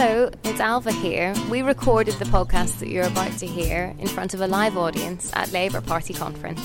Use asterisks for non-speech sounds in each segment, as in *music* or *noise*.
Hello, it's Ailbhe here. We recorded the podcast that you're about to hear in front of a live audience at Labour Party conference.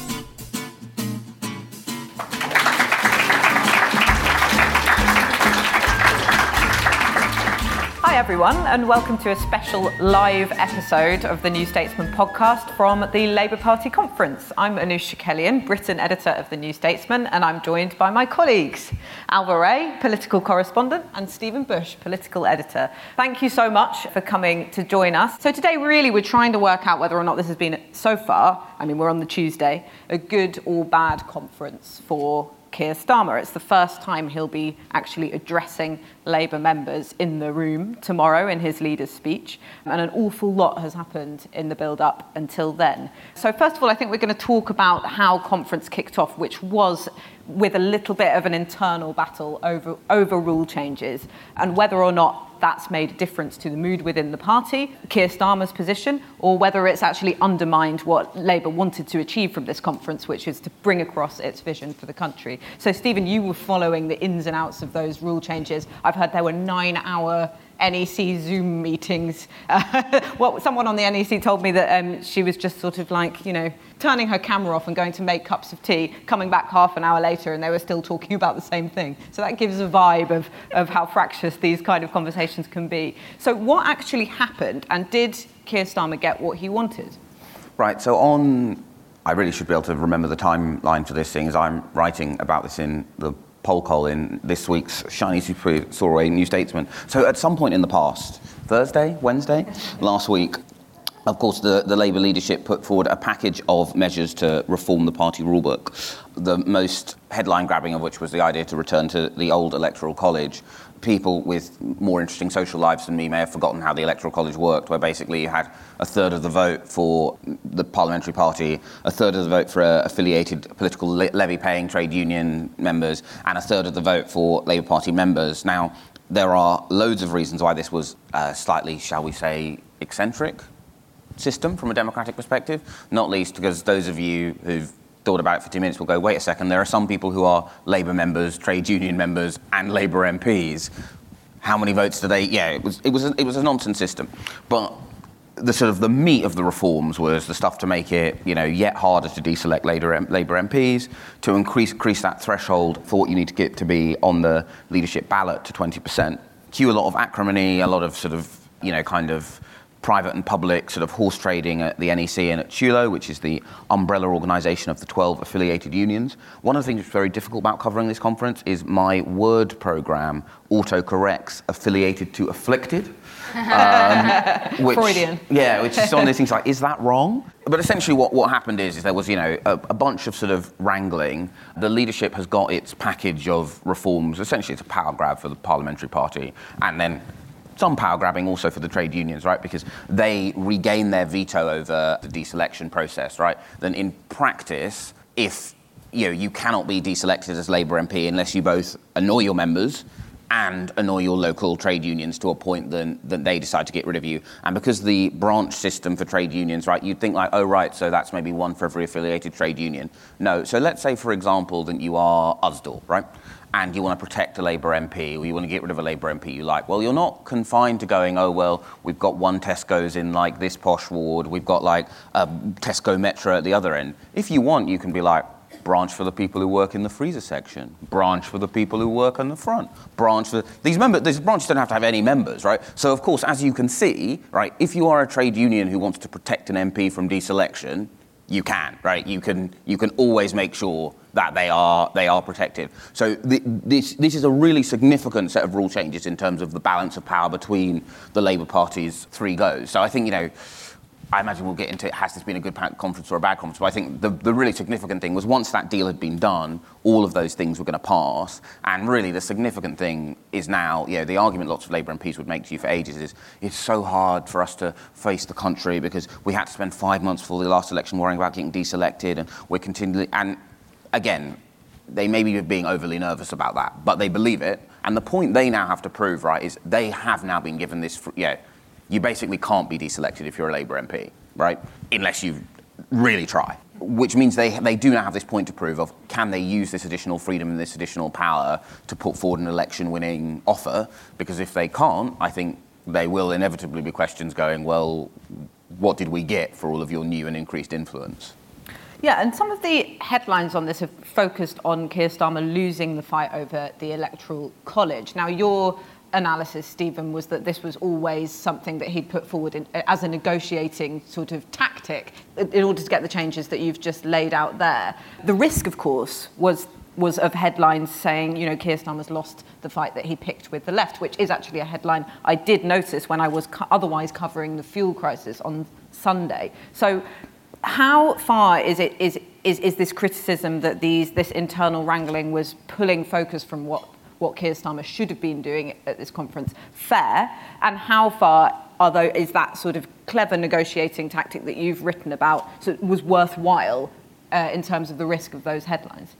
Hi, everyone, and welcome to a special live episode of the New Statesman podcast from the Labour Party conference. I'm Anoosh Chakelian, Britain editor of the New Statesman, and I'm joined by my colleagues, Ailbhe Rea, political correspondent, and Stephen Bush, political editor. Thank you so much for coming to join us. So, today, really, we're trying to work out whether or not this has been, so far, I mean, we're on the Tuesday, a good or bad conference for Keir Starmer. It's the first time he'll be actually addressing Labour members in the room tomorrow in his leader's speech. And an awful lot has happened in the build up until then. So, first of all, I think we're going to talk about how conference kicked off, which was with a little bit of an internal battle over, over rule changes and whether or not that's made a difference to the mood within the party, Keir Starmer's position, or whether it's actually undermined what Labour wanted to achieve from this conference, which is to bring across its vision for the country. So, Stephen, you were following the ins and outs of those rule changes. I've heard there were nine hour NEC Zoom meetings. *laughs* Uh, someone on the NEC told me that um, she was just sort of like, you know, turning her camera off and going to make cups of tea, coming back half an hour later, and they were still talking *laughs* about the same thing. So that gives a vibe of, of how fractious these kind of conversations can be. So, what actually happened, and did Keir Starmer get what he wanted? Right, so on. I really should be able to remember the timeline for this thing as I'm writing about this in the poll call in this week's Shiny Super Soiree New Statesman. So at some point in the past, Thursday, Wednesday, last week, of course, the, the Labour leadership put forward a package of measures to reform the party rulebook, the most headline grabbing of which was the idea to return to the old electoral college. People with more interesting social lives than me may have forgotten how the electoral college worked, where basically you had a third of the vote for the parliamentary party, a third of the vote for uh, affiliated political le- levy paying trade union members, and a third of the vote for Labour Party members. Now, there are loads of reasons why this was uh, slightly, shall we say, eccentric system from a democratic perspective, not least because those of you who've thought about it for two minutes will go, wait a second, there are some people who are Labour members, trade union members, and Labour MPs. How many votes do they? Yeah, it was, it was, a, it was a nonsense system. But the sort of the meat of the reforms was the stuff to make it, you know, yet harder to deselect Labour, Labour MPs, to increase, increase that threshold for what you need to get to be on the leadership ballot to 20%. Cue a lot of acrimony, a lot of sort of, you know, kind of private and public sort of horse trading at the NEC and at TULO, which is the umbrella organisation of the 12 affiliated unions. One of the things that's very difficult about covering this conference is my word programme autocorrects affiliated to afflicted. Um, *laughs* which, Freudian. Yeah, which is one of these things *laughs* like, is that wrong? But essentially, what, what happened is, is there was, you know, a, a, bunch of sort of wrangling. The leadership has got its package of reforms. Essentially, it's a power grab for the parliamentary party, and then some power grabbing also for the trade unions, right? Because they regain their veto over the deselection process, right? Then in practice, if you know you cannot be deselected as Labour MP unless you both annoy your members and annoy your local trade unions to a point that, that they decide to get rid of you. And because the branch system for trade unions, right, you'd think like, oh, right, so that's maybe one for every affiliated trade union. No. So let's say, for example, that you are USDAW, right? And you want to protect a Labour MP or you want to get rid of a Labour MP you like. Well, you're not confined to going, oh, well, we've got one Tesco's in like this posh ward, we've got like a Tesco Metro at the other end. If you want, you can be like, branch for the people who work in the freezer section, branch for the people who work on the front, branch for these members. These branches don't have to have any members, right? So of course, as you can see, right, if you are a trade union who wants to protect an MP from deselection, you can, right? You can you can always make sure that they are they are protected. So the, this this is a really significant set of rule changes in terms of the balance of power between the Labour Party's three goes. So I think you know I imagine we'll get into it. Has this been a good conference or a bad conference? But I think the, the really significant thing was once that deal had been done, all of those things were going to pass. And really, the significant thing is now, you know, the argument lots of Labour MPs would make to you for ages is it's so hard for us to face the country because we had to spend five months before the last election worrying about getting deselected, and we're continually. And again, they may be being overly nervous about that, but they believe it. And the point they now have to prove, right, is they have now been given this, yeah you basically can't be deselected if you're a Labour MP, right? Unless you really try. Which means they, they do now have this point to prove of can they use this additional freedom and this additional power to put forward an election winning offer? Because if they can't, I think they will inevitably be questions going, well, what did we get for all of your new and increased influence? Yeah, and some of the headlines on this have focused on Keir Starmer losing the fight over the Electoral College. Now, you're analysis, Stephen, was that this was always something that he'd put forward in, as a negotiating sort of tactic in order to get the changes that you've just laid out there. The risk, of course, was was of headlines saying, you know, Keir Starmer's lost the fight that he picked with the left, which is actually a headline I did notice when I was co- otherwise covering the fuel crisis on Sunday. So, how far is it is is, is this criticism that these this internal wrangling was pulling focus from what what Keir Starmer should have been doing at this conference fair? And how far although is that sort of clever negotiating tactic that you've written about so was worthwhile uh, in terms of the risk of those headlines?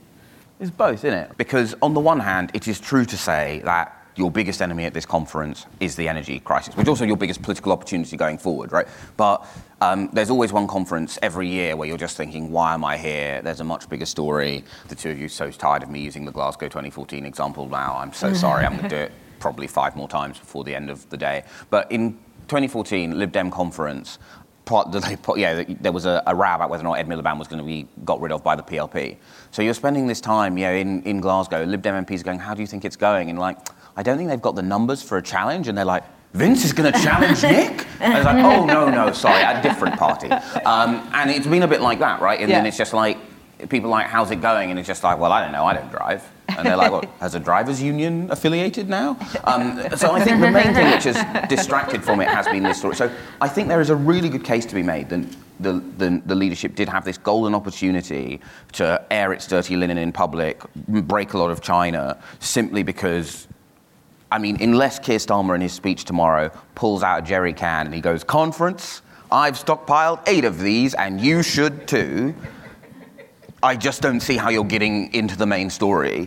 It's both, isn't it? Because on the one hand, it is true to say that your biggest enemy at this conference is the energy crisis, which is also your biggest political opportunity going forward, right? But um, there's always one conference every year where you're just thinking, why am I here? There's a much bigger story. The two of you are so tired of me using the Glasgow 2014 example now. I'm so sorry. I'm going to do it probably five more times before the end of the day. But in 2014, Lib Dem conference, *laughs* yeah, there was a, a row about whether or not Ed Miliband was going to be got rid of by the PLP. So you're spending this time, you know, in, in Glasgow. Lib Dem MPs are going, how do you think it's going? And like, I don't think they've got the numbers for a challenge. And they're like, Vince is going to challenge *laughs* Nick? I was like, oh, no, no, sorry, a different party. Um, and it's been a bit like that, right? And yeah. then it's just like, people like, how's it going? And it's just like, well, I don't know, I don't drive. And they're like, what, *laughs* has a drivers union affiliated now? Um, so I think the main thing which has distracted from it has been this story. So I think there is a really good case to be made that the, the, the, leadership did have this golden opportunity to air its dirty linen in public, break a lot of China, simply because I mean, unless Keir Starmer in his speech tomorrow pulls out a jerry can and he goes, Conference, I've stockpiled eight of these and you should too. I just don't see how you're getting into the main story.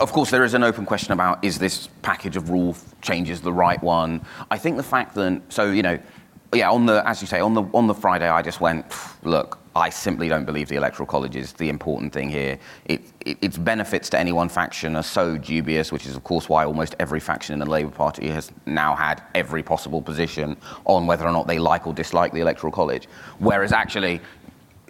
Of course, there is an open question about is this package of rule changes the right one? I think the fact that, so, you know, yeah, on the, as you say, on the, on the Friday, I just went, look, I simply don't believe the electoral college is the important thing here. It, it, its benefits to any one faction are so dubious, which is, of course, why almost every faction in the Labour Party has now had every possible position on whether or not they like or dislike the electoral college. Whereas actually,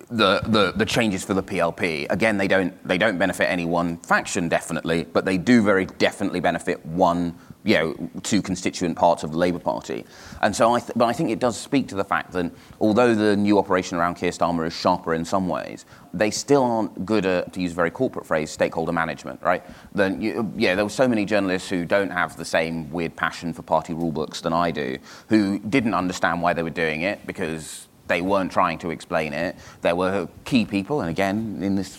the, the, the, changes for the PLP. Again, they don't, they don't benefit any one faction, definitely, but they do very definitely benefit one you know, two constituent parts of the Labour Party. And so I, th- but I think it does speak to the fact that although the new operation around Keir Starmer is sharper in some ways, they still aren't good at, to use a very corporate phrase, stakeholder management, right? Then, you, yeah, there were so many journalists who don't have the same weird passion for party rulebooks than I do, who didn't understand why they were doing it because they weren't trying to explain it. There were key people, and again, in this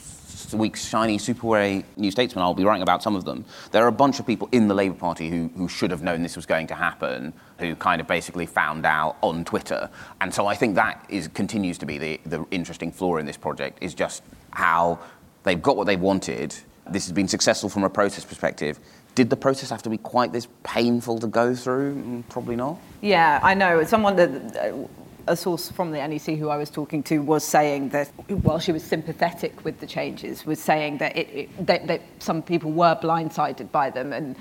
week's shiny Super New Statesman, I'll be writing about some of them. There are a bunch of people in the Labour Party who, who should have known this was going to happen, who kind of basically found out on Twitter. And so I think that is, continues to be the, the interesting flaw in this project, is just how they've got what they wanted. This has been successful from a process perspective. Did the process have to be quite this painful to go through? Mm, probably not. Yeah, I know. Someone that a source from the NEC who I was talking to was saying that while she was sympathetic with the changes, was saying that, it, it, that, that some people were blindsided by them. And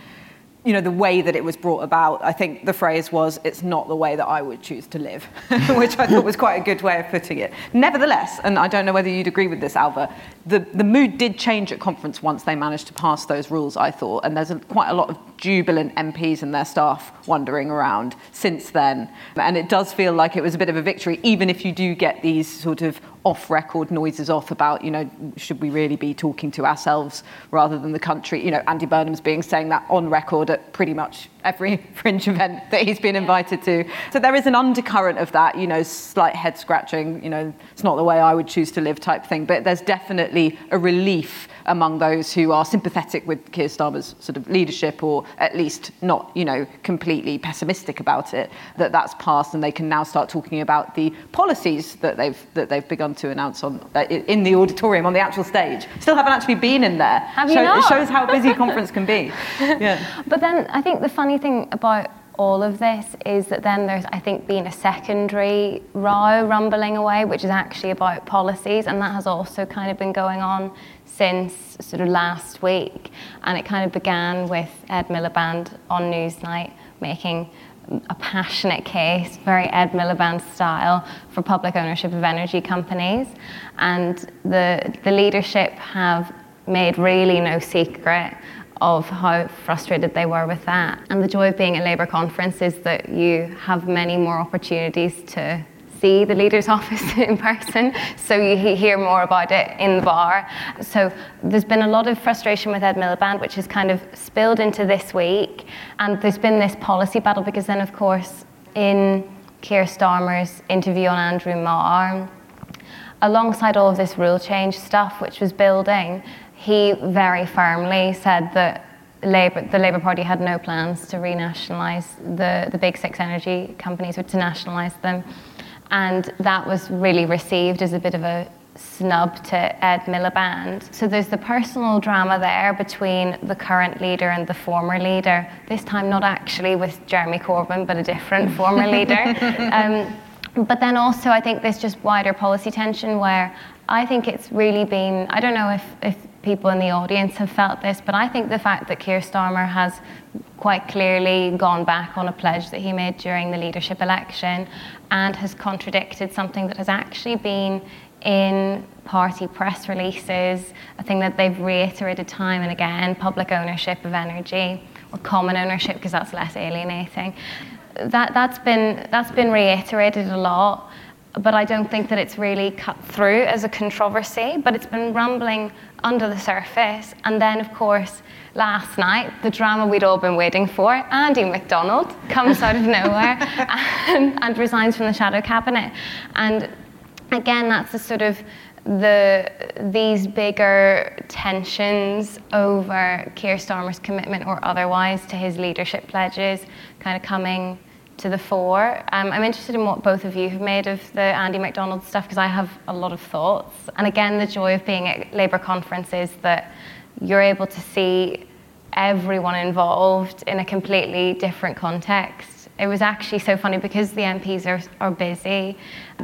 you know, the way that it was brought about, I think the phrase was, it's not the way that I would choose to live, *laughs* which I thought was quite a good way of putting it. Nevertheless, and I don't know whether you'd agree with this, Ailbhe, the, the mood did change at conference once they managed to pass those rules, I thought, and there's a, quite a lot of jubilant MPs and their staff wandering around since then. And it does feel like it was a bit of a victory, even if you do get these sort of off record noises off about, you know, should we really be talking to ourselves rather than the country? You know, Andy Burnham's being saying that on record at pretty much every *laughs* fringe event that he's been invited to. So there is an undercurrent of that, you know, slight head scratching, you know, it's not the way I would choose to live type thing. But there's definitely a relief among those who are sympathetic with Keir Starmer's sort of leadership or at least not, you know, completely pessimistic about it, that that's passed and they can now start talking about the policies that they've, that they've begun to announce on, uh, in the auditorium, on the actual stage. Still haven't actually been in there. Have you not? It shows how busy a *laughs* conference can be. Yeah. But then I think the funny thing about all of this is that then there's, I think, been a secondary row rumbling away, which is actually about policies, and that has also kind of been going on since sort of last week. And it kind of began with Ed Miliband on Newsnight making a passionate case, very Ed Miliband style, for public ownership of energy companies. And the, the leadership have made really no secret of how frustrated they were with that. And the joy of being at Labour conference is that you have many more opportunities to see the leader's *laughs* office in person, so you hear more about it in the bar. So there's been a lot of frustration with Ed Miliband, which has kind of spilled into this week. And there's been this policy battle because then, of course, in Keir Starmer's interview on Andrew Marr, alongside all of this rule change stuff which was building, he very firmly said that Labour, the Labour Party had no plans to renationalise the, the big six energy companies or to nationalise them. And that was really received as a bit of a snub to Ed Miliband. So there's the personal drama there between the current leader and the former leader. This time, not actually with Jeremy Corbyn, but a different *laughs* former leader. Um, but then also, I think there's just wider policy tension where I think it's really been, I don't know if, if people in the audience have felt this, but I think the fact that Keir Starmer has quite clearly gone back on a pledge that he made during the leadership election and has contradicted something that has actually been in party press releases, a thing that they've reiterated time and again public ownership of energy or common ownership because that's less alienating. That, that's, been, that's been reiterated a lot but I don't think that it's really cut through as a controversy, but it's been rumbling under the surface. And then, of course, last night, the drama we'd all been waiting for, Andy McDonald *laughs* comes out of nowhere and, and resigns from the shadow cabinet. And again, that's the sort of the these bigger tensions over Keir Starmer's commitment or otherwise to his leadership pledges kind of coming to the fore. Um, I'm interested in what both of you have made of the Andy McDonald stuff because I have a lot of thoughts. And again, the joy of being at Labour conferences that you're able to see everyone involved in a completely different context. It was actually so funny because the MPs are, are busy.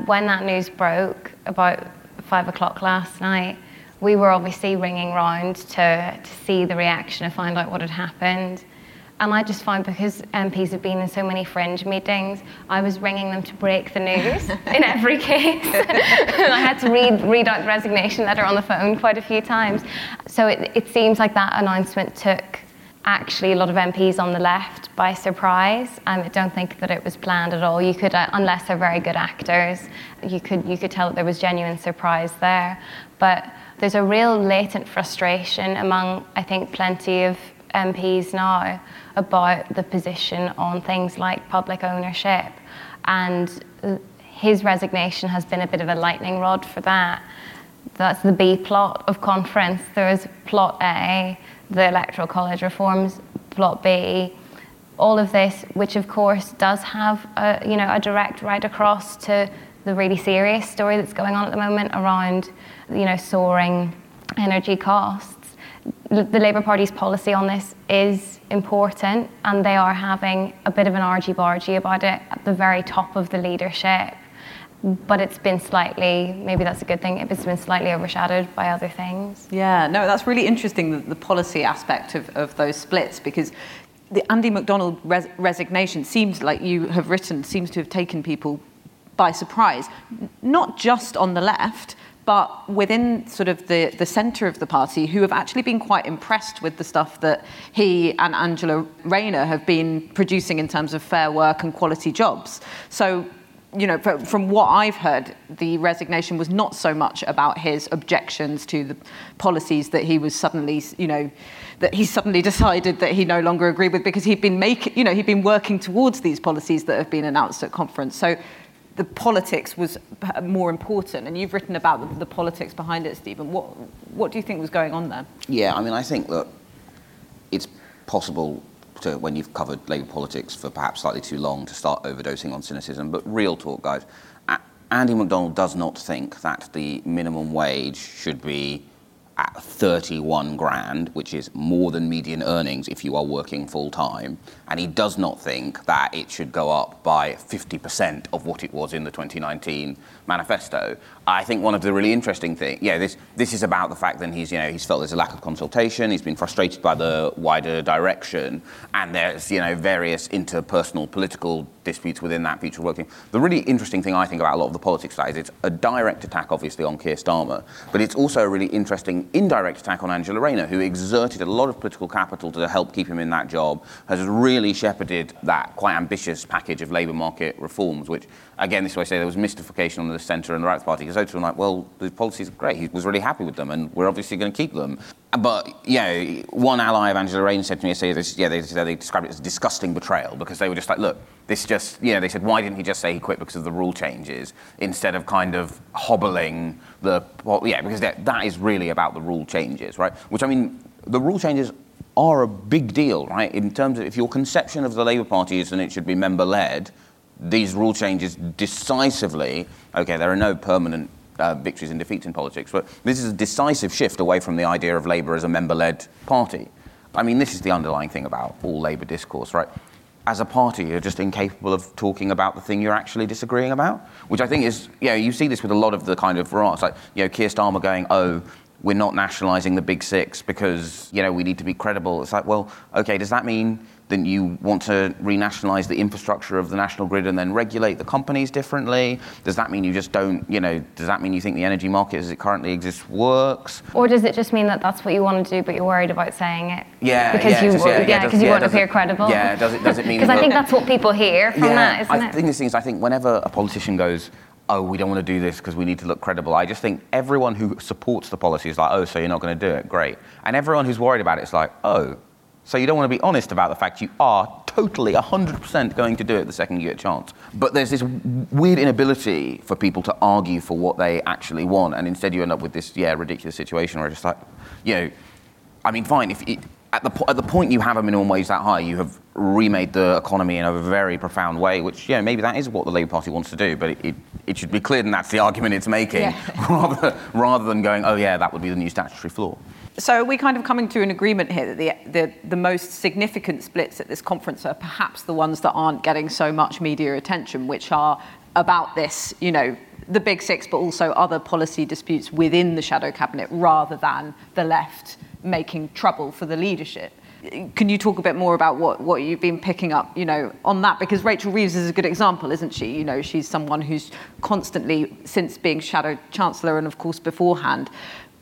When that news broke about five o'clock last night, we were obviously ringing round to, to see the reaction and find out what had happened. And I just find because MPs have been in so many fringe meetings, I was ringing them to break the news *laughs* in every case. and *laughs* I had to read, read out the resignation letter on the phone quite a few times. So it, it seems like that announcement took actually a lot of MPs on the left by surprise. Um, I don't think that it was planned at all. You could, uh, unless they're very good actors, you could you could tell that there was genuine surprise there. But there's a real latent frustration among, I think, plenty of MPs now about the position on things like public ownership. And his resignation has been a bit of a lightning rod for that. That's the B plot of conference. There is plot A, the electoral college reforms, plot B, all of this, which of course does have a, you know, a direct right across to the really serious story that's going on at the moment around you know, soaring energy costs the Labour Party's policy on this is important, and they are having a bit of an argy bargy about it at the very top of the leadership. But it's been slightly, maybe that's a good thing, it's been slightly overshadowed by other things. Yeah, no, that's really interesting, the, the policy aspect of, of those splits, because the Andy McDonald res- resignation seems like you have written seems to have taken people by surprise, not just on the left, but within sort of the, the centre of the party, who have actually been quite impressed with the stuff that he and Angela Rayner have been producing in terms of fair work and quality jobs. So, you know, from what I've heard, the resignation was not so much about his objections to the policies that he was suddenly, you know, that he suddenly *laughs* decided that he no longer agreed with because he'd been making, you know, he'd been working towards these policies that have been announced at conference. So the politics was more important. And you've written about the, the, politics behind it, Stephen. What, what do you think was going on there? Yeah, I mean, I think that it's possible to, when you've covered Labour politics for perhaps slightly too long, to start overdosing on cynicism. But real talk, guys. Andy McDonald does not think that the minimum wage should be at 31 grand, which is more than median earnings if you are working full time. And he does not think that it should go up by 50% of what it was in the 2019 manifesto. I think one of the really interesting things, yeah, this, this is about the fact that he's, you know, he's felt there's a lack of consultation, he's been frustrated by the wider direction, and there's, you know, various interpersonal political disputes within that future working. The really interesting thing I think about a lot of the politics side is it's a direct attack, obviously, on Keir Starmer, but it's also a really interesting indirect attack on Angela Rayner, who exerted a lot of political capital to help keep him in that job, has really shepherded that quite ambitious package of labour market reforms, which, again, this is why I say there was mystification on the centre and the right party, because those were like, well, the policies are great, he was really happy with them, and we're obviously going to keep them. But, you know, one ally of Angela Rayner said to me, say, yeah, they, they described it as disgusting betrayal, because they were just like, look, this just, you know, they said, why didn't he just say he quit because of the rule changes instead of kind of hobbling the, well, yeah, because that, that is really about the rule changes, right? Which, I mean, the rule changes are a big deal, right? In terms of if your conception of the Labour Party is that it should be member led, these rule changes decisively, okay, there are no permanent uh, victories and defeats in politics, but this is a decisive shift away from the idea of Labour as a member led party. I mean, this is the underlying thing about all Labour discourse, right? as a party, you're just incapable of talking about the thing you're actually disagreeing about, which I think is, you know, you see this with a lot of the kind of rats, like, you know, Keir Starmer going, oh, we're not nationalising the big six because, you know, we need to be credible. It's like, well, okay, does that mean then you want to renationalize the infrastructure of the national grid and then regulate the companies differently? Does that mean you just don't, you know, does that mean you think the energy market as it currently exists works? Or does it just mean that that's what you want to do, but you're worried about saying it? Yeah, because yeah, you, just, yeah, yeah, yeah, because you yeah, want to appear credible. Yeah, does it, does it mean? *laughs* Because I think that's what people hear from that, isn't I it? think this thing is, I think whenever a politician goes, oh, we don't want to do this because we need to look credible. I just think everyone who supports the policy is like, oh, so you're not going to do it? Great. And everyone who's worried about it is like, oh, so you don't want to be honest about the fact you are totally 100% going to do it the second you get a chance. But there's this weird inability for people to argue for what they actually want, and instead you end up with this, yeah, ridiculous situation where it's just like, you know, I mean, fine, if it, at the, at the point you have a minimum wage that high, you have remade the economy in a very profound way, which, yeah, maybe that is what the Labour Party wants to do, but it, it, it should be clear that that's the argument it's making, yeah. *laughs* rather, rather than going, oh, yeah, that would be the new statutory floor. So are we kind of coming to an agreement here that the, the, the, most significant splits at this conference are perhaps the ones that aren't getting so much media attention, which are about this, you know, the big six, but also other policy disputes within the shadow cabinet rather than the left making trouble for the leadership. Can you talk a bit more about what, what you've been picking up, you know, on that? Because Rachel Reeves is a good example, isn't she? You know, she's someone who's constantly, since being shadow chancellor and of course beforehand,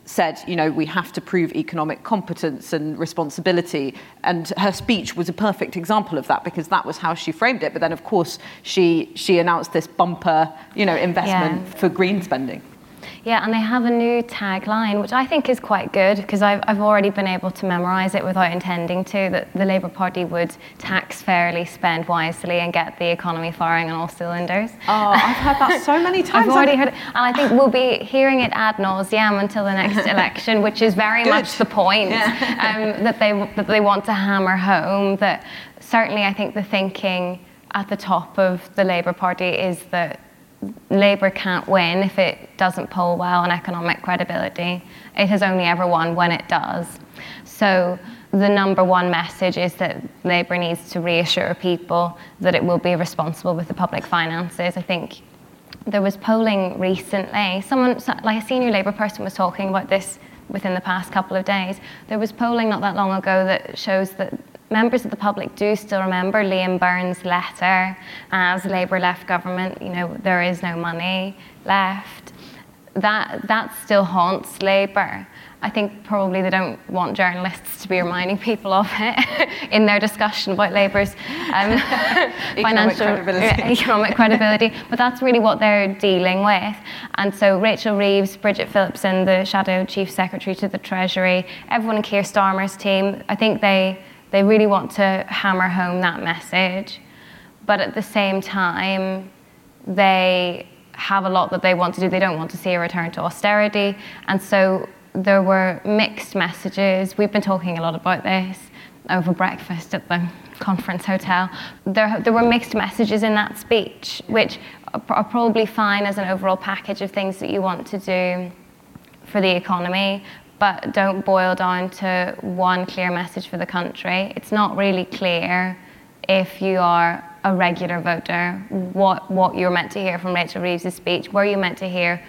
said, you know, we have to prove economic competence and responsibility. And her speech was a perfect example of that because that was how she framed it. But then, of course, she, she announced this bumper, you know, investment yeah. for green spending. Yeah, and they have a new tagline, which I think is quite good because I've, I've already been able to memorise it without intending to, that the Labour Party would tax fairly, spend wisely, and get the economy firing on all cylinders. Oh, I've heard that so many *laughs* times. I've already heard it, and I think we'll be hearing it ad nauseam until the next *laughs* election, which is very good. much the point yeah. *laughs* um, that, they, that they want to hammer home. That certainly, I think the thinking at the top of the Labour Party is that Labour can't win if it doesn't poll well on economic credibility. It has only ever won when it does. So the number one message is that Labour needs to reassure people that it will be responsible with the public finances. I think there was polling recently. Someone, like a senior Labour person, was talking about this within the past couple of days. There was polling not that long ago that shows that members of the public do still remember Liam Byrne's letter as Labour left government, you know, there is no money left. That, that still haunts Labour. I think probably they don't want journalists to be reminding people of it *laughs* in their discussion about Labour's um, *laughs* financial credibility. economic credibility. But that's really what they're dealing with. And so Rachel Reeves, Bridget Phillipson, the Shadow Chief Secretary to the Treasury, everyone in Keir Starmer's team, I think they, they really want to hammer home that message. But at the same time, they have a lot that they want to do. They don't want to see a return to austerity. And so there were mixed messages. We've been talking a lot about this over breakfast at the conference hotel. There, there were mixed messages in that speech, which are probably fine as an overall package of things that you want to do for the economy, but don't boil down to one clear message for the country. It's not really clear if you are a regular voter what, what you're meant to hear from Rachel Reeves' speech, were you meant to hear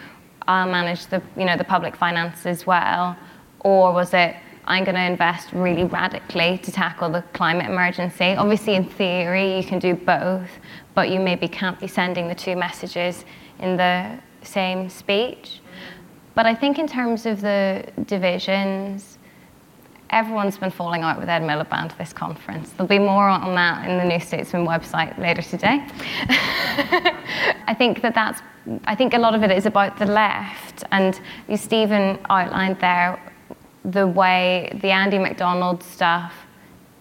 I'll manage the, you know, the public finances well? Or was it, I'm going to invest really radically to tackle the climate emergency? Obviously, in theory, you can do both, but you maybe can't be sending the two messages in the same speech. But I think in terms of the divisions, everyone's been falling out with Ed Miliband this conference. There'll be more on that in the New Statesman website later today. *laughs* I think that that's I think a lot of it is about the left, and Stephen outlined there the way the Andy McDonald stuff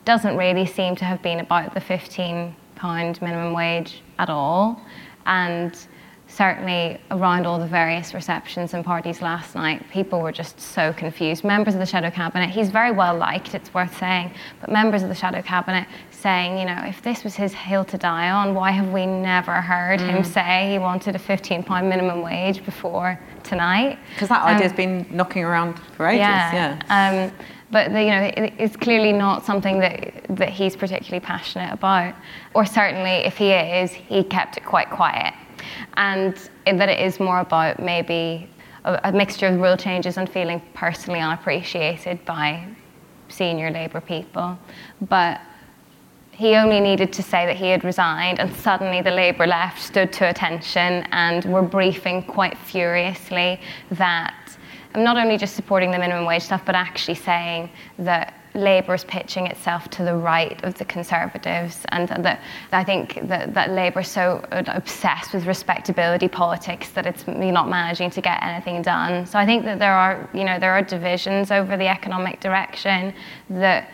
doesn't really seem to have been about the 15 pound minimum wage at all, and certainly around all the various receptions and parties last night, people were just so confused. Members of the Shadow Cabinet, he's very well liked, it's worth saying, but members of the Shadow Cabinet saying, you know, if this was his hill to die on, why have we never heard mm. him say he wanted a £15 minimum wage before tonight? Because that um, idea's been knocking around for ages, yeah. yeah. Um, but the, you know, it, it's clearly not something that, that he's particularly passionate about. Or certainly, if he is, he kept it quite quiet and that it is more about maybe a, a mixture of rule changes and feeling personally unappreciated by senior Labour people. But he only needed to say that he had resigned, and suddenly the Labour left stood to attention and were briefing quite furiously that I'm not only just supporting the minimum wage stuff, but actually saying that Labour is pitching itself to the right of the Conservatives, and that I think that, that Labour is so obsessed with respectability politics that it's not managing to get anything done. So I think that there are, you know, there are divisions over the economic direction that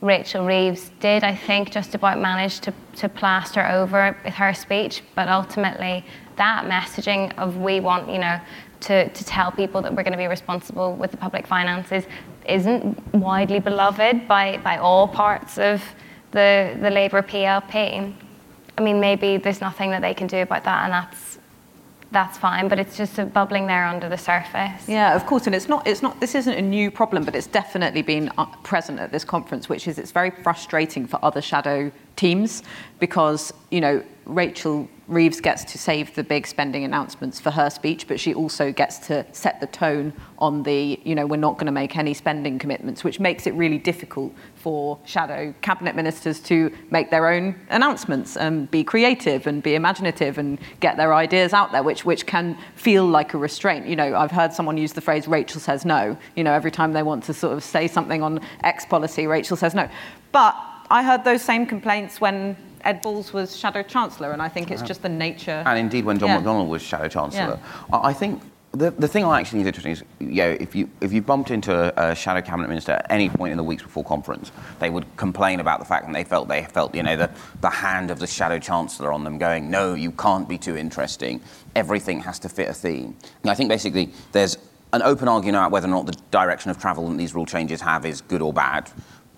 Rachel Reeves did, I think, just about manage to, to plaster over with her speech, but ultimately that messaging of we want, you know, to, to tell people that we're going to be responsible with the public finances isn't widely beloved by, by all parts of the, the Labour PLP. I mean, maybe there's nothing that they can do about that, and that's that's fine, but it's just bubbling there under the surface. Yeah, of course, and it's not, it's not, this isn't a new problem, but it's definitely been uh, present at this conference, which is it's very frustrating for other shadow teams because, you know, Rachel Reeves gets to save the big spending announcements for her speech, but she also gets to set the tone on the, you know, we're not going to make any spending commitments, which makes it really difficult for shadow cabinet ministers to make their own announcements and be creative and be imaginative and get their ideas out there, which, which can feel like a restraint. You know, I've heard someone use the phrase Rachel says no. You know, every time they want to sort of say something on X policy, Rachel says no. But I heard those same complaints when Ed Balls was Shadow Chancellor, and I think it's uh-huh. just the nature. And indeed, when John yeah. McDonnell was Shadow Chancellor, yeah. I think the, the thing I actually think is interesting is, you know, if you if you bumped into a, a, shadow cabinet minister at any point in the weeks before conference, they would complain about the fact that they felt they felt, you know, the, the hand of the shadow chancellor on them, going, no, you can't be too interesting. Everything has to fit a theme. And I think basically there's an open argument about whether or not the direction of travel that these rule changes have is good or bad.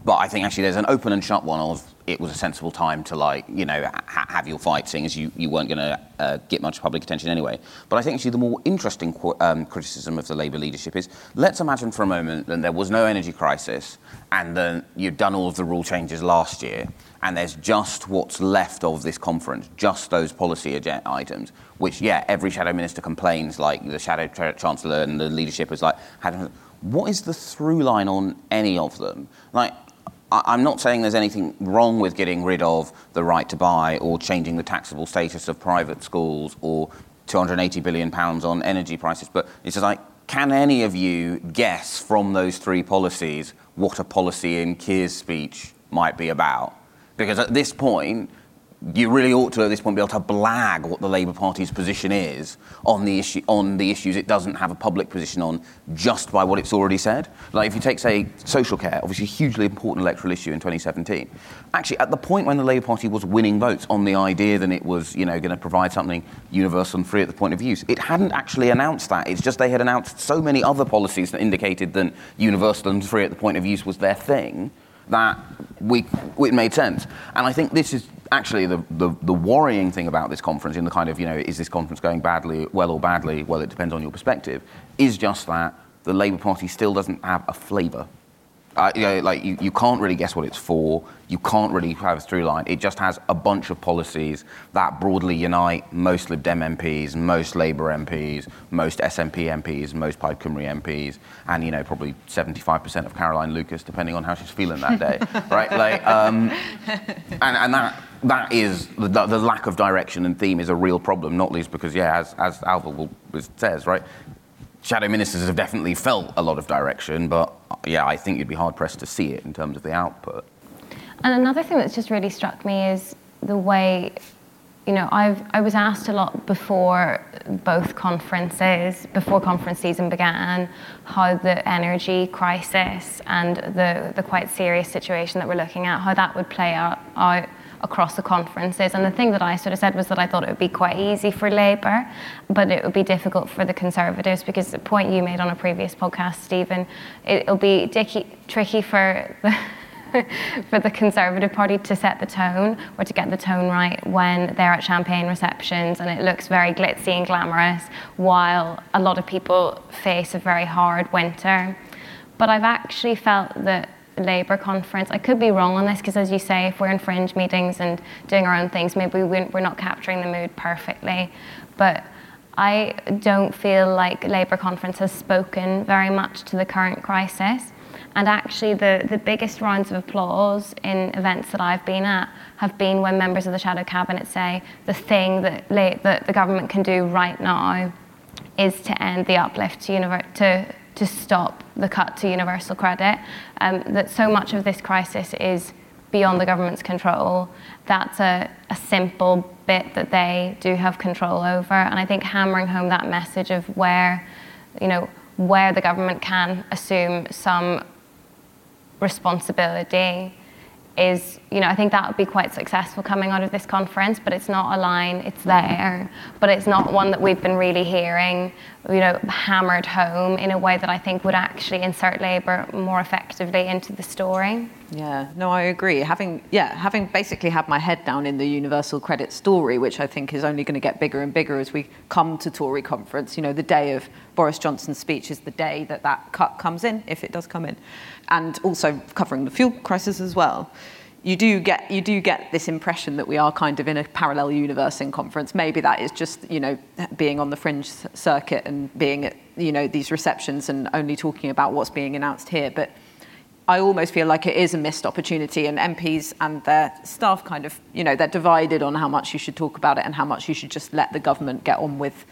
But I think actually there's an open and shut one of it was a sensible time to like you know ha- have your fight, seeing as you, you weren't going to uh, get much public attention anyway. But I think actually the more interesting qu- um, criticism of the Labour leadership is let's imagine for a moment that there was no energy crisis and then you've done all of the rule changes last year and there's just what's left of this conference, just those policy items, which yeah every shadow minister complains like the shadow chancellor and the leadership is like. What is the through line on any of them? Like, I'm not saying there's anything wrong with getting rid of the right to buy or changing the taxable status of private schools or 280 billion pounds on energy prices, but it's just like, can any of you guess from those three policies what a policy in Keir's speech might be about? Because at this point, you really ought to at this point be able to blag what the Labour Party's position is on the issue on the issues it doesn't have a public position on just by what it's already said. Like if you take say social care, obviously a hugely important electoral issue in 2017. Actually, at the point when the Labour Party was winning votes on the idea that it was you know going to provide something universal and free at the point of use, it hadn't actually announced that. It's just they had announced so many other policies that indicated that universal and free at the point of use was their thing that we, it made sense. And I think this is actually the, the, the, worrying thing about this conference, in the kind of, you know, is this conference going badly, well or badly? Well, it depends on your perspective, is just that the Labour Party still doesn't have a flavour you know, like you, you can't really guess what it's for. You can't really have a through line. It just has a bunch of policies that broadly unite most Lib Dem MPs, most Labour MPs, most SNP MPs, most Plaid Cymru MPs, and you know probably 75% of Caroline Lucas, depending on how she's feeling that day, *laughs* right? Like, um, and, and that that is the, the, lack of direction and theme is a real problem, not least because yeah, as as Ailbhe will, says, right, shadow ministers have definitely felt a lot of direction, but yeah, I think you'd be hard pressed to see it in terms of the output. And another thing that's just really struck me is the way, you know, I've I was asked a lot before both conferences, before conference season began, how the energy crisis and the the quite serious situation that we're looking at, how that would play out, out across the conferences. And the thing that I sort of said was that I thought it would be quite easy for Labour, but it would be difficult for the Conservatives because the point you made on a previous podcast, Stephen, it'll be dicky, tricky for the *laughs* for the Conservative Party to set the tone or to get the tone right when they're at champagne receptions and it looks very glitzy and glamorous while a lot of people face a very hard winter. But I've actually felt that Labour conference. I could be wrong on this because, as you say, if we're in fringe meetings and doing our own things, maybe we're not capturing the mood perfectly. But I don't feel like Labour conference has spoken very much to the current crisis. And actually, the, the biggest rounds of applause in events that I've been at have been when members of the Shadow Cabinet say the thing that, that the government can do right now is to end the uplift to, univer- to to stop the cut to universal credit. Um, that so much of this crisis is beyond the government's control. That's a, a simple bit that they do have control over. And I think hammering home that message of where, you know, where the government can assume some responsibility is, you know, I think that would be quite successful coming out of this conference, but it's not a line, it's there, but it's not one that we've been really hearing, you know, hammered home in a way that I think would actually insert Labour more effectively into the story. Yeah, no, I agree. Having yeah, having basically had my head down in the universal credit story, which I think is only going to get bigger and bigger as we come to Tory conference. You know, the day of Boris Johnson's speech is the day that that cut comes in, if it does come in, and also covering the fuel crisis as well you do get you do get this impression that we are kind of in a parallel universe in conference. Maybe that is just you know being on the fringe circuit and being at you know these receptions and only talking about what's being announced here. But I almost feel like it is a missed opportunity, and MPs and their staff kind of you know they're divided on how much you should talk about it and how much you should just let the government get on with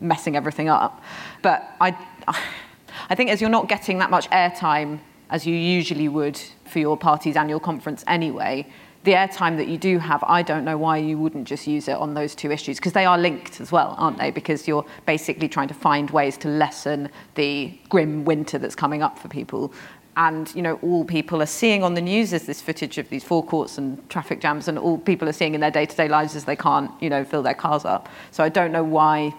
messing everything up. But I I think as you're not getting that much airtime as you usually would for your party's annual conference anyway, the airtime that you do have, I don't know why you wouldn't just use it on those two issues because they are linked as well, aren't they? Because you're basically trying to find ways to lessen the grim winter that's coming up for people. And you know, all people are seeing on the news is this footage of these forecourts and traffic jams, and all people are seeing in their day-to-day lives is they can't, you know, fill their cars up. So I don't know why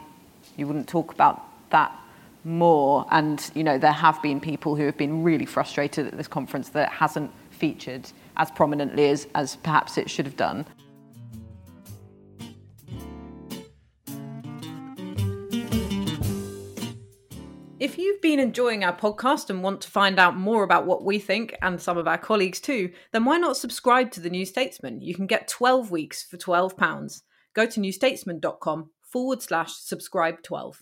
you wouldn't talk about that more. And you know, there have been people who have been really frustrated at this conference that hasn't featured as prominently as, as perhaps it should have done. If you've been enjoying our podcast and want to find out more about what we think and some of our colleagues too, then why not subscribe to The New Statesman? You can get 12 weeks for £12. Go to newstatesman.com forward slash subscribe 12.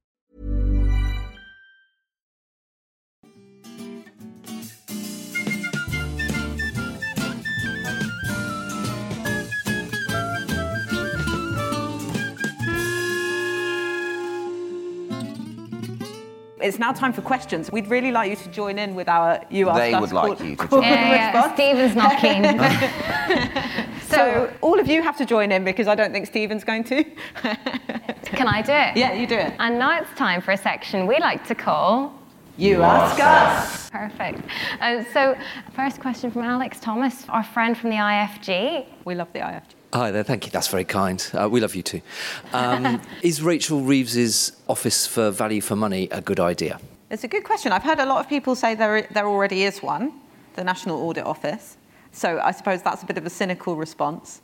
It's now time for questions. We'd really like you to join in with our You Ask Us. They Us would like call- you to call join and Yeah, yeah, response. Stephen's not keen. *laughs* *laughs* So all of you have to join in because I don't think Stephen's going to. *laughs* Can I do it? yeah, you do it. And now it's time for a section we like to call You ask us. Perfect. Uh, so, first question from Alex Thomas, our friend from the IFG. We love the IFG. Hi there, thank you. That's very kind. Uh, we love you too. Um, *laughs* is Rachel Reeves's Office for Value for Money a good idea? It's a good question. I've heard a lot of people say there, there already is one, the National Audit Office. So I suppose that's a bit of a cynical response.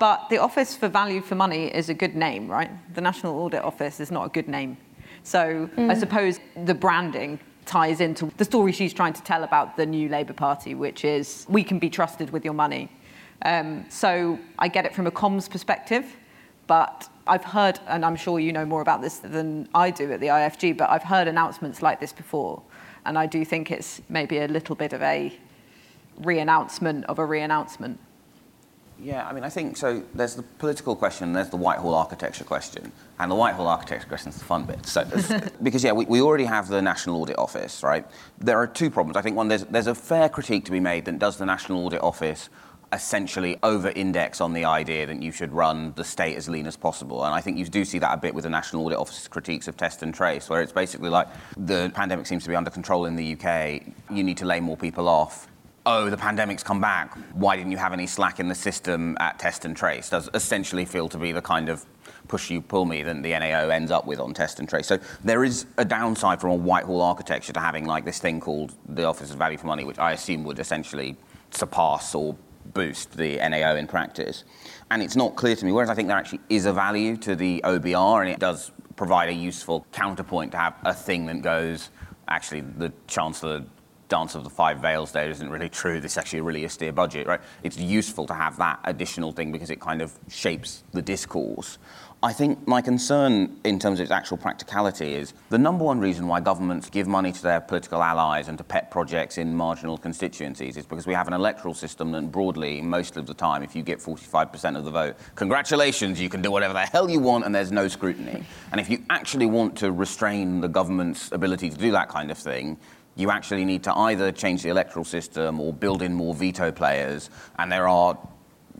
But the Office for Value for Money is a good name, right? The National Audit Office is not a good name. So I suppose the branding ties into the story she's trying to tell about the new Labour Party, which is we can be trusted with your money. Um, so I get it from a comms perspective, but I've heard, and I'm sure you know more about this than I do at the IFG, but I've heard announcements like this before, and I do think it's maybe a little bit of a re-announcement of a re-announcement. Yeah, I mean, I think so. There's the political question, there's the Whitehall architecture question, and the Whitehall architecture question is the fun bit. So, *laughs* because yeah, we, we already have the National Audit Office, right? There are two problems. I think one, there's there's a fair critique to be made that does the National Audit Office essentially over-index on the idea that you should run the state as lean as possible, and I think you do see that a bit with the National Audit Office's critiques of test and trace, where it's basically like the pandemic seems to be under control in the UK. You need to lay more people off oh, the pandemic's come back. Why didn't you have any slack in the system at test and trace? Does essentially feel to be the kind of push you pull me that the NAO ends up with on test and trace. So there is a downside from a Whitehall architecture to having like this thing called the Office of Value for Money, which I assume would essentially surpass or boost the NAO in practice. And it's not clear to me, whereas I think there actually is a value to the OBR and it does provide a useful counterpoint to have a thing that goes, actually, the Chancellor dance of the five veils there isn't really true. This is actually a really austere budget, right? It's useful to have that additional thing because it kind of shapes the discourse. I think my concern in terms of its actual practicality is the number one reason why governments give money to their political allies and to pet projects in marginal constituencies is because we have an electoral system that broadly, most of the time, if you get 45% of the vote, congratulations, you can do whatever the hell you want and there's no scrutiny. And if you actually want to restrain the government's ability to do that kind of thing, you actually need to either change the electoral system or build in more veto players, and there are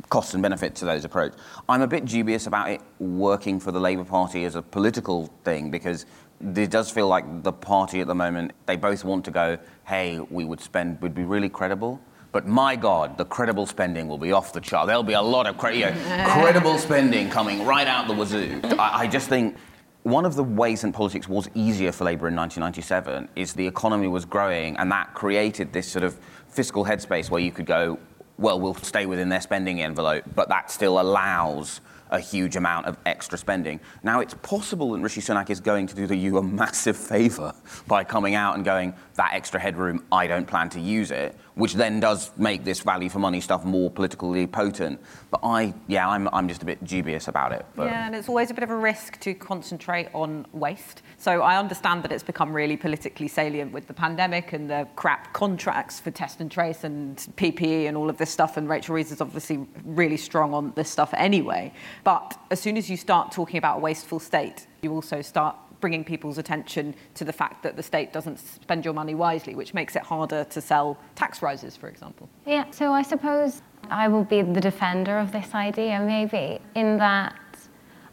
costs and benefits to those approach. I'm a bit dubious about it working for the Labour Party as a political thing because it does feel like the party at the moment, they both want to go, hey, we would spend, would be really credible. But my God, the credible spending will be off the chart. There'll be a lot of cre- you know, *laughs* credible spending coming right out the wazoo. I, I just think one of the ways that politics was easier for Labour in 1997 is the economy was growing, and that created this sort of fiscal headspace where you could go, well, we'll stay within their spending envelope, but that still allows a huge amount of extra spending. Now, it's possible that Rishi Sunak is going to do the EU a massive favour by coming out and going, that extra headroom, I don't plan to use it, which then does make this value for money stuff more politically potent. But I, yeah, I'm, I'm just a bit dubious about it. But Yeah, and it's always a bit of a risk to concentrate on waste. So I understand that it's become really politically salient with the pandemic and the crap contracts for test and trace and PPE and all of this stuff. And Rachel Reeves is obviously really strong on this stuff anyway. But as soon as you start talking about a wasteful state, you also start bringing people's attention to the fact that the state doesn't spend your money wisely, which makes it harder to sell tax rises, for example. Yeah, so I suppose I will be the defender of this idea, maybe, in that,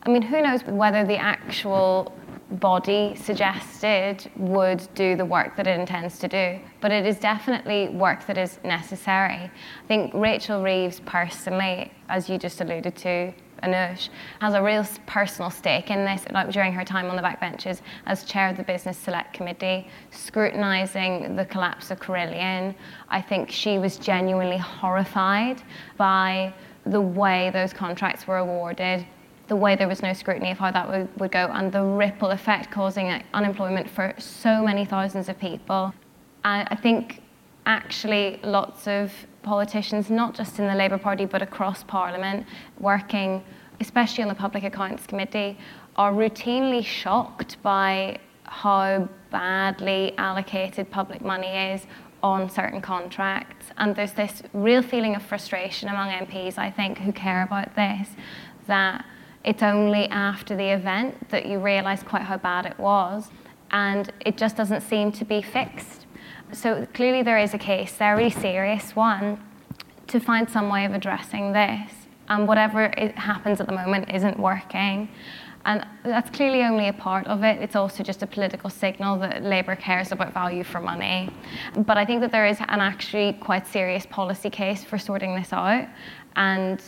I mean, who knows whether the actual body suggested would do the work that it intends to do, but it is definitely work that is necessary. I think Rachel Reeves, personally, as you just alluded to, Anoosh, has a real personal stake in this, like during her time on the backbenches as chair of the Business Select Committee, scrutinising the collapse of Carillion. I think she was genuinely horrified by the way those contracts were awarded, the way there was no scrutiny of how that would, would go, and the ripple effect causing uh, unemployment for so many thousands of people. I think actually lots of politicians, not just in the Labour Party but across Parliament, working especially on the Public Accounts Committee, are routinely shocked by how badly allocated public money is on certain contracts. And there's this real feeling of frustration among MPs, I think, who care about this, that it's only after the event that you realise quite how bad it was. And it just doesn't seem to be fixed. So clearly there is a case, there, a really serious one, to find some way of addressing this. And whatever happens at the moment isn't working. And that's clearly only a part of it. It's also just a political signal that Labour cares about value for money. But I think that there is an actually quite serious policy case for sorting this out. And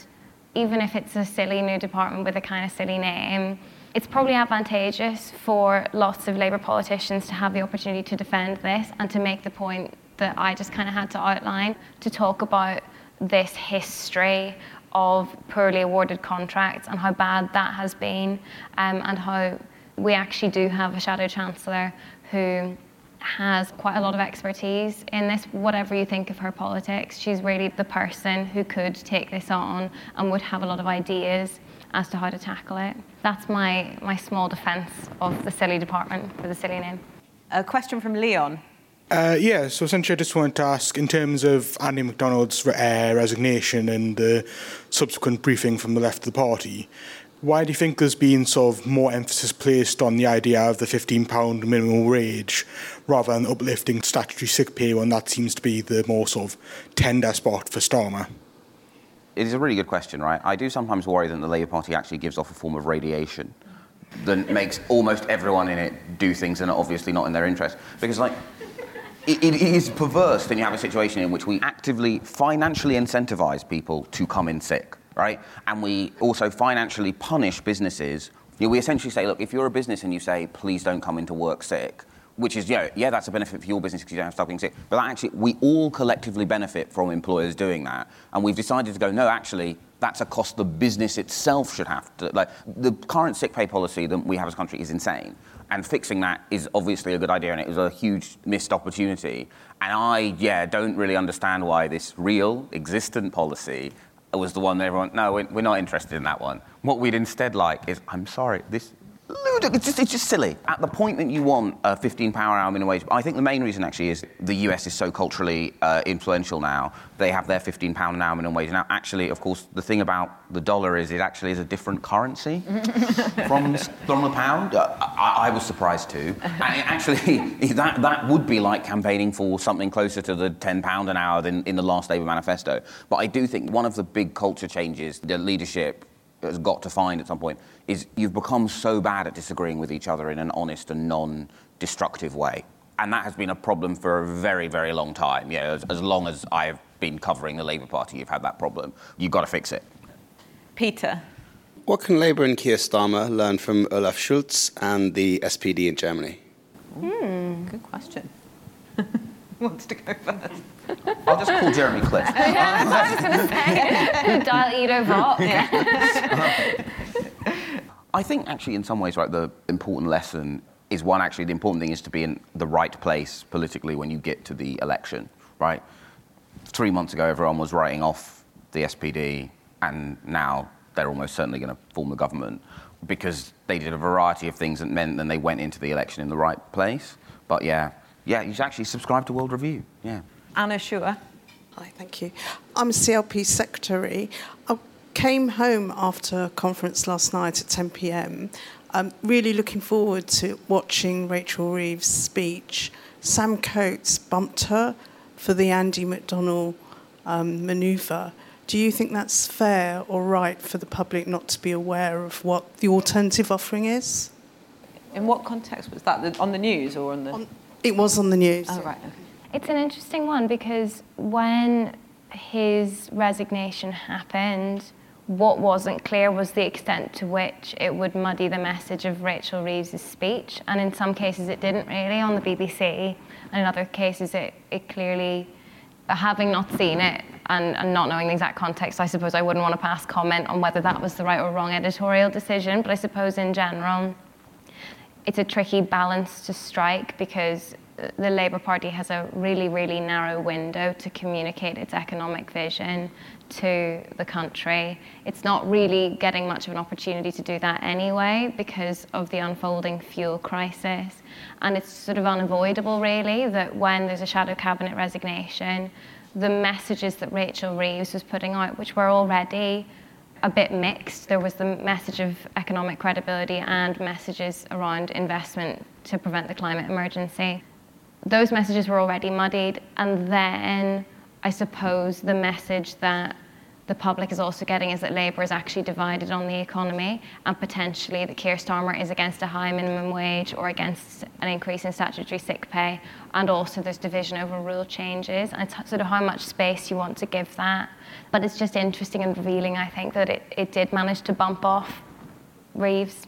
even if it's a silly new department with a kind of silly name, it's probably advantageous for lots of Labour politicians to have the opportunity to defend this and to make the point that I just kind of had to outline to talk about this history of poorly awarded contracts and how bad that has been, um, and how we actually do have a shadow chancellor who has quite a lot of expertise in this. Whatever you think of her politics, she's really the person who could take this on and would have a lot of ideas as to how to tackle it. That's my, my small defence of the silly department for the silly name. A question from Leon. Uh, yeah, so essentially, I just wanted to ask in terms of Andy McDonald's uh, resignation and the subsequent briefing from the left of the party, why do you think there's been sort of more emphasis placed on the idea of the £15 minimum wage rather than uplifting statutory sick pay when that seems to be the more sort of tender spot for Starmer? It is a really good question, right? I do sometimes worry that the Labour Party actually gives off a form of radiation that makes almost everyone in it do things that are obviously not in their interest. Because, like, it, it is perverse when you have a situation in which we actively financially incentivize people to come in sick, right? And we also financially punish businesses. You know, we essentially say, look, if you're a business and you say, please don't come into work sick, which is, yeah, yeah, that's a benefit for your business because you don't have to stop being sick. But actually, we all collectively benefit from employers doing that. And we've decided to go, no, actually, that's a cost the business itself should have to. Like, the current sick pay policy that we have as a country is insane. And fixing that is obviously a good idea, and it was a huge missed opportunity. And I, yeah, don't really understand why this real, existent policy was the one that everyone, no, we're not interested in that one. What we'd instead like is, I'm sorry, this it's just, it's just silly. At the point that you want a 15 power hour minimum wage, I think the main reason actually is the US is so culturally uh, influential now. They have their 15 pound an hour minimum wage. Now, actually, of course, the thing about the dollar is it actually is a different currency *laughs* from, from the pound. Uh, I, I, was surprised too. *laughs* And actually, *laughs* that, that would be like campaigning for something closer to the 10 pound an hour than in the last Labour manifesto. But I do think one of the big culture changes, the leadership has got to find at some point is you've become so bad at disagreeing with each other in an honest and non-destructive way. And that has been a problem for a very, very long time. Yeah, as, as long as I've been covering the Labour Party, you've had that problem. You've got to fix it. Peter. What can Labour and Keir Starmer learn from Olaf Scholz and the SPD in Germany? Hmm, good question. *laughs* wants to go first? I'll just call Jeremy Cliffe. *laughs* yeah, that's what I was going to say. *laughs* Dial Edo Vox. I think actually, in some ways, right, the important lesson is one. Actually, the important thing is to be in the right place politically when you get to the election, right? Three months ago, everyone was writing off the SPD, and now they're almost certainly going to form the government because they did a variety of things that meant that they went into the election in the right place. But yeah, yeah, you should actually subscribe to World Review. Yeah. Anna Schuer. Hi, thank you. I'm CLP secretary. I came home after a conference last night at 10 p.m. I'm really looking forward to watching Rachel Reeves' speech. Sam Coates bumped her for the Andy McDonald um, manoeuvre. Do you think that's fair or right for the public not to be aware of what the alternative offering is? In what context was that? On the news or on the? On, it was on the news. Oh, right. Okay. It's an interesting one because when his resignation happened, what wasn't clear was the extent to which it would muddy the message of Rachel Reeves' speech. And in some cases, it didn't really on the BBC. And in other cases, it, it clearly, having not seen it and, and not knowing the exact context, I suppose I wouldn't want to pass comment on whether that was the right or wrong editorial decision. But I suppose in general, it's a tricky balance to strike because the Labour Party has a really, really narrow window to communicate its economic vision to the country. It's not really getting much of an opportunity to do that anyway because of the unfolding fuel crisis. And it's sort of unavoidable, really, that when there's a shadow cabinet resignation, the messages that Rachel Reeves was putting out, which were already a bit mixed. There was the message of economic credibility and messages around investment to prevent the climate emergency those messages were already muddied. And then I suppose the message that the public is also getting is that Labour is actually divided on the economy and potentially that Keir Starmer is against a high minimum wage or against an increase in statutory sick pay. And also there's division over rule changes and sort of how much space you want to give that. But it's just interesting and revealing, I think, that it, it did manage to bump off Reeves.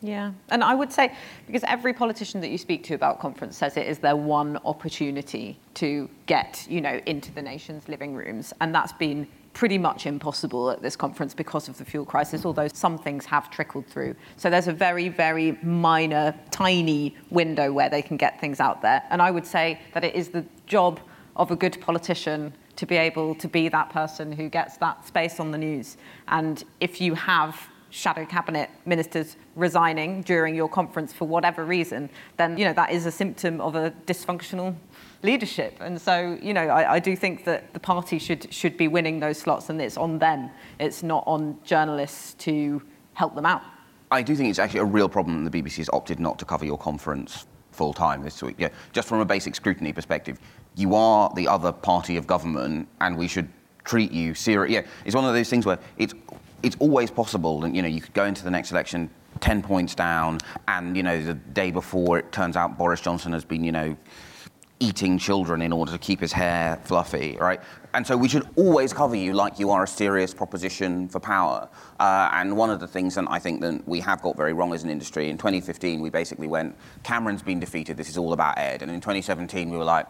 Yeah, and I would say because every politician that you speak to about conference says it is their one opportunity to get, you know, into the nation's living rooms, and that's been pretty much impossible at this conference because of the fuel crisis, although some things have trickled through. So there's a very, very minor, tiny window where they can get things out there. And I would say that it is the job of a good politician to be able to be that person who gets that space on the news. And if you have shadow cabinet ministers resigning during your conference for whatever reason, then you know that is a symptom of a dysfunctional leadership. And so, you know, I, I, do think that the party should should be winning those slots, and it's on them. It's not on journalists to help them out. I do think it's actually a real problem that the BBC has opted not to cover your conference full time this week. Yeah, just from a basic scrutiny perspective, you are the other party of government, and we should treat you seriously. Yeah, it's one of those things where it's it's always possible, and you know, you could go into the next election 10 points down, and you know, the day before it turns out Boris Johnson has been, you know, eating children in order to keep his hair fluffy, right? And so we should always cover you like you are a serious proposition for power. Uh, and one of the things that I think that we have got very wrong as an industry, in 2015 we basically went, Cameron's been defeated, this is all about Ed. And in 2017 we were like,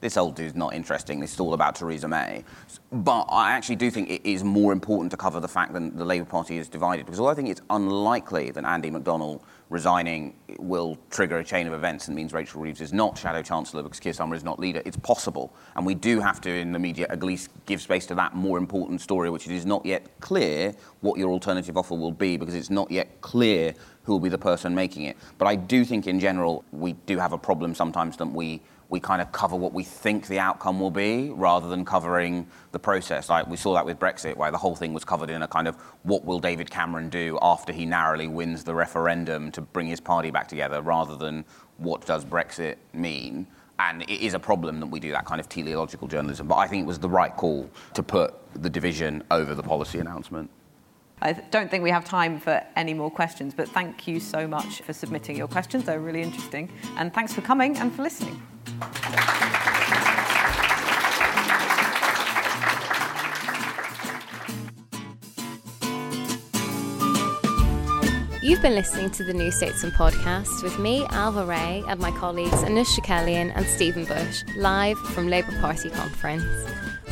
this old dude's not interesting. This is all about Theresa May. But I actually do think it is more important to cover the fact that the Labour Party is divided, because although I think it's unlikely that Andy McDonald resigning will trigger a chain of events and means Rachel Reeves is not Shadow Chancellor because Keir Starmer is not leader, it's possible. And we do have to, in the media, at least give space to that more important story, which it is not yet clear what your alternative offer will be, because it's not yet clear who will be the person making it. But I do think, in general, we do have a problem sometimes that we we kind of cover what we think the outcome will be rather than covering the process. Like we saw that with Brexit, where the whole thing was covered in a kind of what will David Cameron do after he narrowly wins the referendum to bring his party back together rather than what does Brexit mean. And it is a problem that we do that kind of teleological journalism. But I think it was the right call to put the division over the policy announcement. I don't think we have time for any more questions, but thank you so much for submitting your questions. They're really interesting. And thanks for coming and for listening. You've been listening to the New Statesman podcast with me, Ailbhe Rea, and my colleagues Anoosh Chakelian and Stephen Bush, live from Labour Party conference.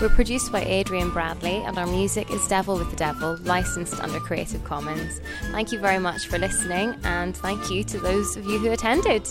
We're produced by Adrian Bradley, and our music is Devil with the Devil, licensed under Creative Commons. Thank you very much for listening, and thank you to those of you who attended.